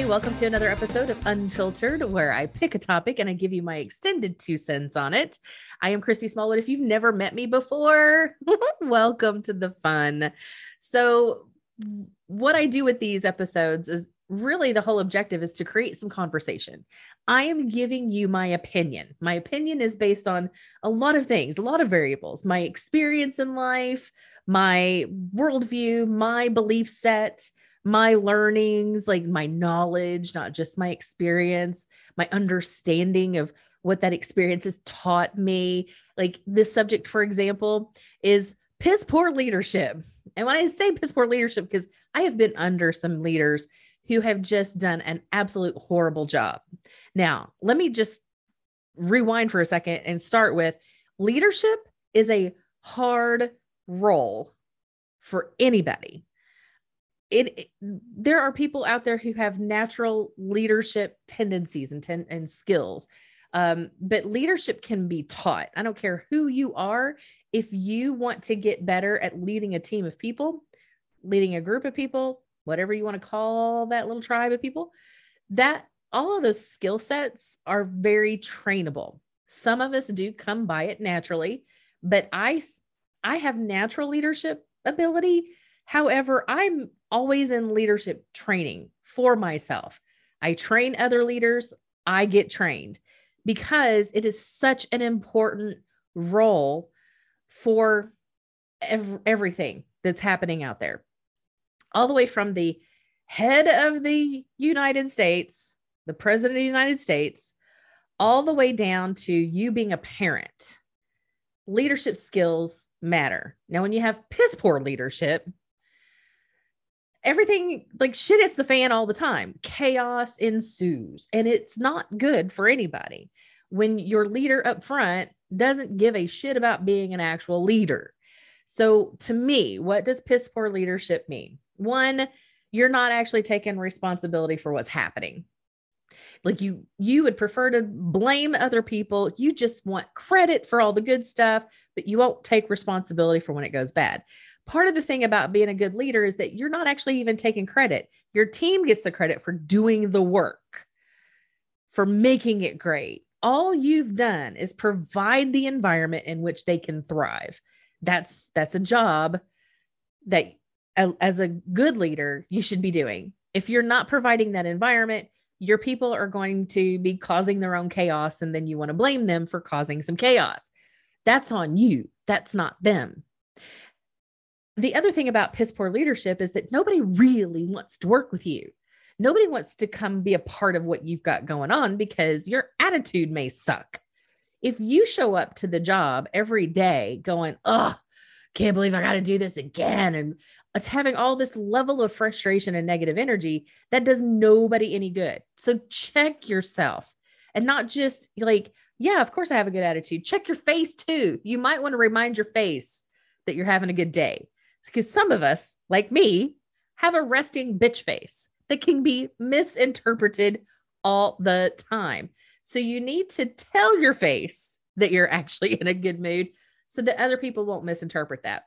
everybody. Welcome to another episode of Unfiltered, where I pick a topic and I give you my extended two cents on it. I am Christy Smallwood. If you've never met me before, welcome to the fun. So, what I do with these episodes is really the whole objective is to create some conversation. I am giving you my opinion. My opinion is based on a lot of things, a lot of variables, my experience in life, my worldview, my belief set my learnings, like my knowledge, not just my experience, my understanding of what that experience has taught me. Like this subject, for example, is piss poor leadership. And when I say piss poor leadership, because I have been under some leaders who have just done an absolute horrible job. Now, let me just rewind for a second and start with leadership is a hard role for anybody it, there are people out there who have natural leadership tendencies and ten, and skills. Um, but leadership can be taught. I don't care who you are. If you want to get better at leading a team of people leading a group of people whatever you want to call that little tribe of people that all of those skill sets are very trainable. Some of us do come by it naturally but i i have natural leadership ability. However, I'm always in leadership training for myself. I train other leaders, I get trained because it is such an important role for ev- everything that's happening out there. All the way from the head of the United States, the president of the United States, all the way down to you being a parent. Leadership skills matter. Now, when you have piss poor leadership, everything like shit hits the fan all the time. Chaos ensues, and it's not good for anybody when your leader up front doesn't give a shit about being an actual leader. So, to me, what does piss poor leadership mean? One, you're not actually taking responsibility for what's happening. Like you you would prefer to blame other people. You just want credit for all the good stuff, but you won't take responsibility for when it goes bad part of the thing about being a good leader is that you're not actually even taking credit. Your team gets the credit for doing the work, for making it great. All you've done is provide the environment in which they can thrive. That's that's a job that as a good leader you should be doing. If you're not providing that environment, your people are going to be causing their own chaos and then you want to blame them for causing some chaos. That's on you. That's not them the other thing about piss poor leadership is that nobody really wants to work with you. Nobody wants to come be a part of what you've got going on because your attitude may suck. If you show up to the job every day going, oh, can't believe I got to do this again. And it's having all this level of frustration and negative energy that does nobody any good. So check yourself and not just like, yeah, of course I have a good attitude. Check your face too. You might want to remind your face that you're having a good day because some of us, like me, have a resting bitch face that can be misinterpreted all the time. So you need to tell your face that you're actually in a good mood so that other people won't misinterpret that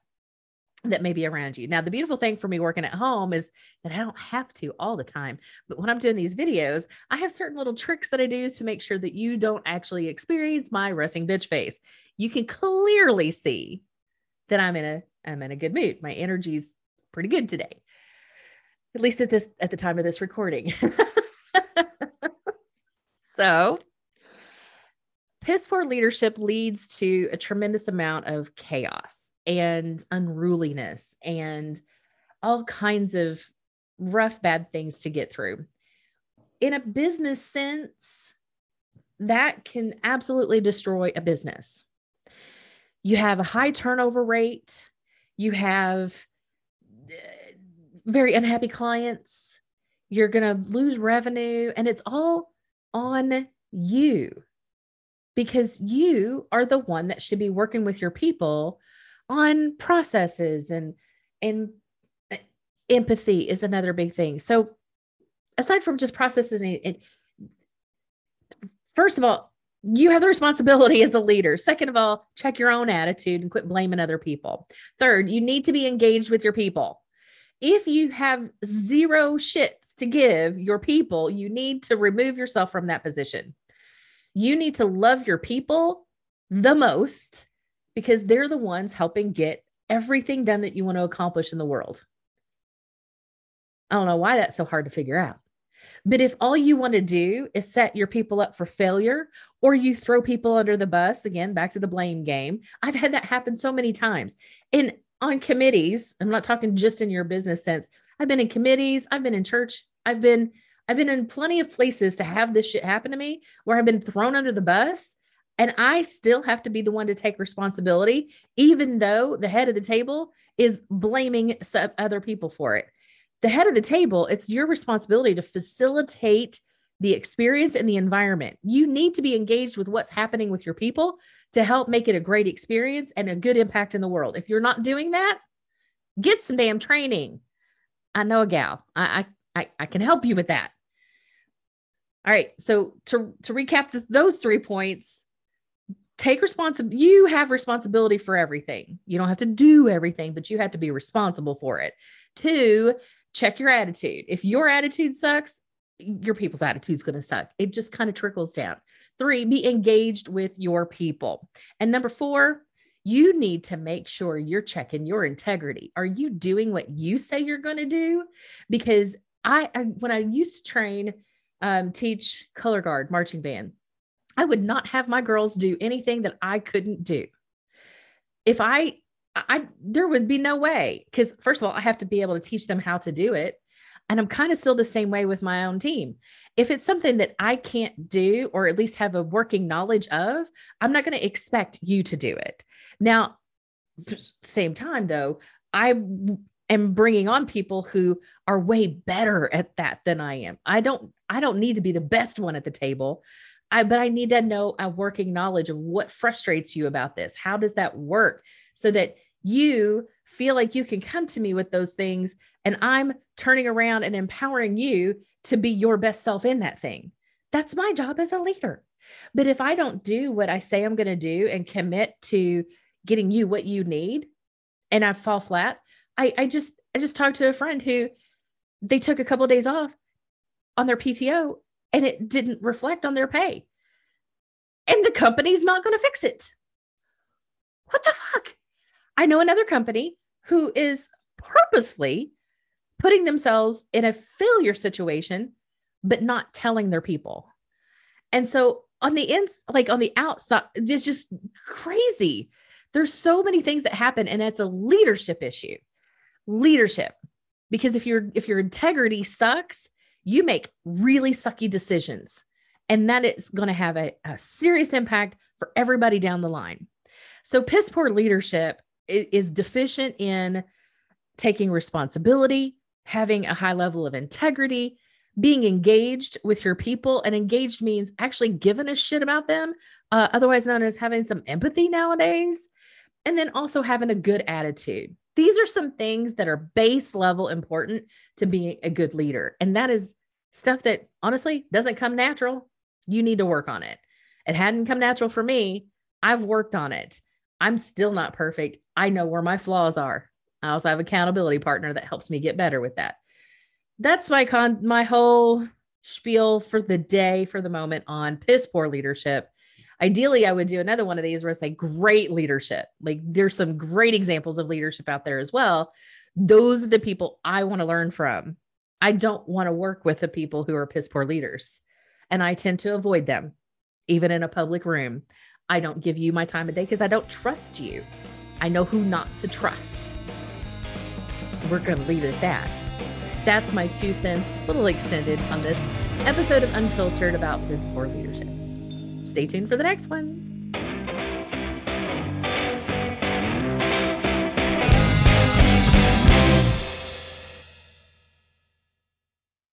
that may be around you. Now, the beautiful thing for me working at home is that I don't have to all the time. But when I'm doing these videos, I have certain little tricks that I do to make sure that you don't actually experience my resting bitch face. You can clearly see that I'm in a I'm in a good mood. My energy's pretty good today. At least at this at the time of this recording. so, piss poor leadership leads to a tremendous amount of chaos and unruliness and all kinds of rough bad things to get through. In a business sense, that can absolutely destroy a business. You have a high turnover rate, you have uh, very unhappy clients, you're going to lose revenue, and it's all on you because you are the one that should be working with your people on processes and and uh, empathy is another big thing. So aside from just processes and, first of all, you have the responsibility as the leader. Second of all, check your own attitude and quit blaming other people. Third, you need to be engaged with your people. if you have zero shits to give your people, you need to remove yourself from that position. You need to love your people the most because they're the ones helping get everything done that you want to accomplish in the world. I don't know why that's so hard to figure out. But if all you want to do is set your people up for failure or you throw people under the bus, again, back to the blame game, I've had that happen so many times. And on committees, I'm not talking just in your business sense. I've been in committees, I've been in church, I've been I've been in plenty of places to have this shit happen to me where I've been thrown under the bus and I still have to be the one to take responsibility, even though the head of the table is blaming other people for it the head of the table, it's your responsibility to facilitate the experience and the environment. You need to be engaged with what's happening with your people to help make it a great experience and a good impact in the world. If you're not doing that, get some damn training. I know a gal. I I I can help you with that. All right. So to to recap the, those three points, take responsibility. You have responsibility for everything. You don't have to do everything, but you have to be responsible for it. Two, check your attitude. If your attitude sucks, your people's attitude is going to suck. It just kind of trickles down. Three, be engaged with your people. And number four, you need to make sure you're checking your integrity. Are you doing what you say you're going to do? Because I, I, when I used to train, um, teach color guard marching band, I would not have my girls do anything that I couldn't do. If I I there would be no way because first of all, I have to be able to teach them how to do it. And I'm kind of still the same way with my own team. If it's something that I can't do or at least have a working knowledge of, I'm not going to expect you to do it. Now, same time though, I am bringing on people who are way better at that than I am. I don't I don't need to be the best one at the table. I, but I need to know a working knowledge of what frustrates you about this. How does that work? So that you feel like you can come to me with those things and I'm turning around and empowering you to be your best self in that thing. That's my job as a leader. But if I don't do what I say I'm going to do and commit to getting you what you need and I fall flat, I, I just I just talked to a friend who they took a couple of days off on their PTO and it didn't reflect on their pay. And the company's not going to fix it. What the fuck? I know another company who is purposely putting themselves in a failure situation, but not telling their people. And so on the ins, like on the outside, it's just crazy. There's so many things that happen, and it's a leadership issue. Leadership. Because if your if your integrity sucks, you make really sucky decisions. And that is going to have a, a serious impact for everybody down the line. So, piss poor leadership is, is deficient in taking responsibility, having a high level of integrity, being engaged with your people. And engaged means actually giving a shit about them, uh, otherwise known as having some empathy nowadays. And then also having a good attitude. These are some things that are base level important to being a good leader. And that is stuff that honestly doesn't come natural. You need to work on it. It hadn't come natural for me. I've worked on it. I'm still not perfect. I know where my flaws are. I also have accountability partner that helps me get better with that. That's my con my whole spiel for the day for the moment on piss poor leadership. Ideally, I would do another one of these where I say great leadership. Like there's some great examples of leadership out there as well. Those are the people I want to learn from. I don't want to work with the people who are piss poor leaders. And I tend to avoid them, even in a public room. I don't give you my time of day because I don't trust you. I know who not to trust. We're going to leave it at that. That's my two cents, a little extended on this episode of Unfiltered about piss poor leadership. Stay tuned for the next one.